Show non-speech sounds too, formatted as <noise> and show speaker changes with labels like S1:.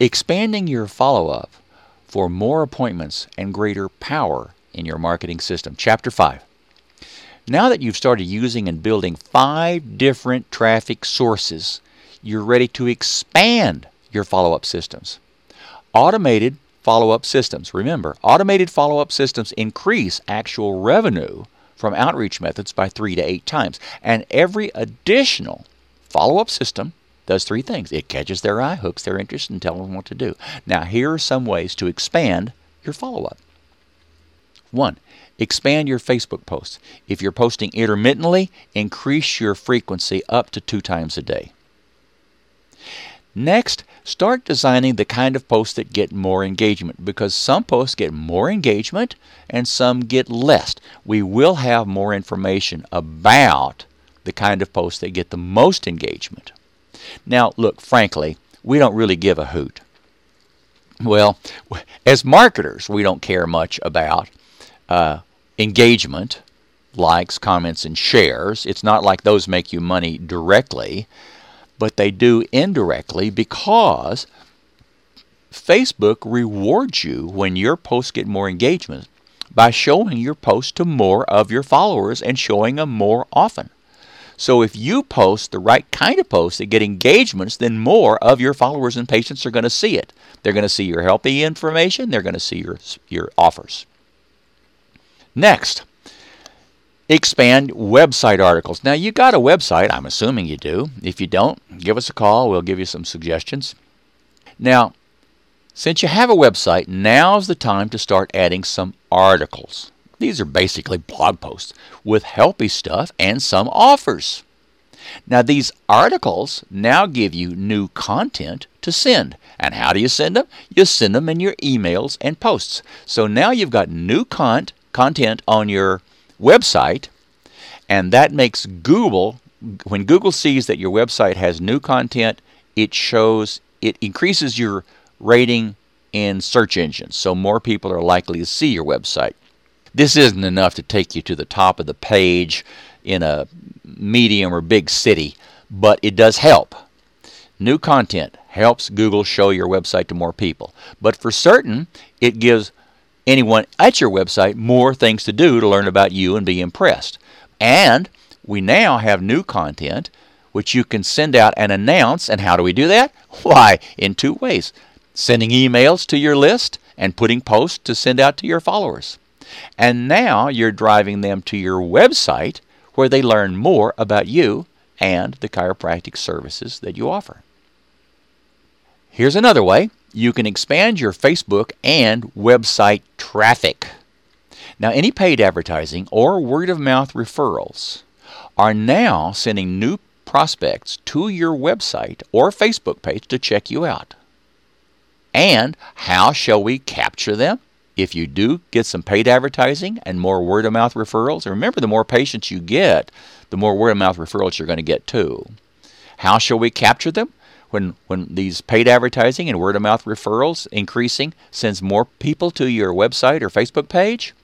S1: expanding your follow up for more appointments and greater power in your marketing system. Chapter 5. Now that you've started using and building five different traffic sources, you're ready to expand your follow up systems. Automated follow up systems. Remember, automated follow up systems increase actual revenue from outreach methods by three to eight times. And every additional follow up system does three things it catches their eye, hooks their interest, and tells them what to do. Now, here are some ways to expand your follow up. One, expand your Facebook posts. If you're posting intermittently, increase your frequency up to two times a day. Next, start designing the kind of posts that get more engagement because some posts get more engagement and some get less. We will have more information about the kind of posts that get the most engagement. Now, look, frankly, we don't really give a hoot. Well, as marketers, we don't care much about uh, engagement, likes, comments, and shares. It's not like those make you money directly but they do indirectly because Facebook rewards you when your posts get more engagement by showing your post to more of your followers and showing them more often. So if you post the right kind of posts that get engagements, then more of your followers and patients are going to see it. They're going to see your healthy information, they're going to see your your offers. Next, expand website articles. Now, you got a website, I'm assuming you do. If you don't, give us a call, we'll give you some suggestions. Now, since you have a website, now's the time to start adding some articles. These are basically blog posts with helpy stuff and some offers. Now, these articles now give you new content to send. And how do you send them? You send them in your emails and posts. So now you've got new con- content on your website, and that makes Google, when Google sees that your website has new content, it shows, it increases your rating in search engines, so more people are likely to see your website. This isn't enough to take you to the top of the page in a medium or big city, but it does help. New content helps Google show your website to more people. But for certain, it gives anyone at your website more things to do to learn about you and be impressed. And we now have new content which you can send out and announce. And how do we do that? <laughs> Why, in two ways sending emails to your list and putting posts to send out to your followers. And now you're driving them to your website where they learn more about you and the chiropractic services that you offer. Here's another way you can expand your Facebook and website traffic. Now, any paid advertising or word of mouth referrals are now sending new prospects to your website or Facebook page to check you out. And how shall we capture them? If you do get some paid advertising and more word of mouth referrals, remember the more patients you get, the more word of mouth referrals you're going to get too. How shall we capture them? when when these paid advertising and word of mouth referrals increasing sends more people to your website or Facebook page,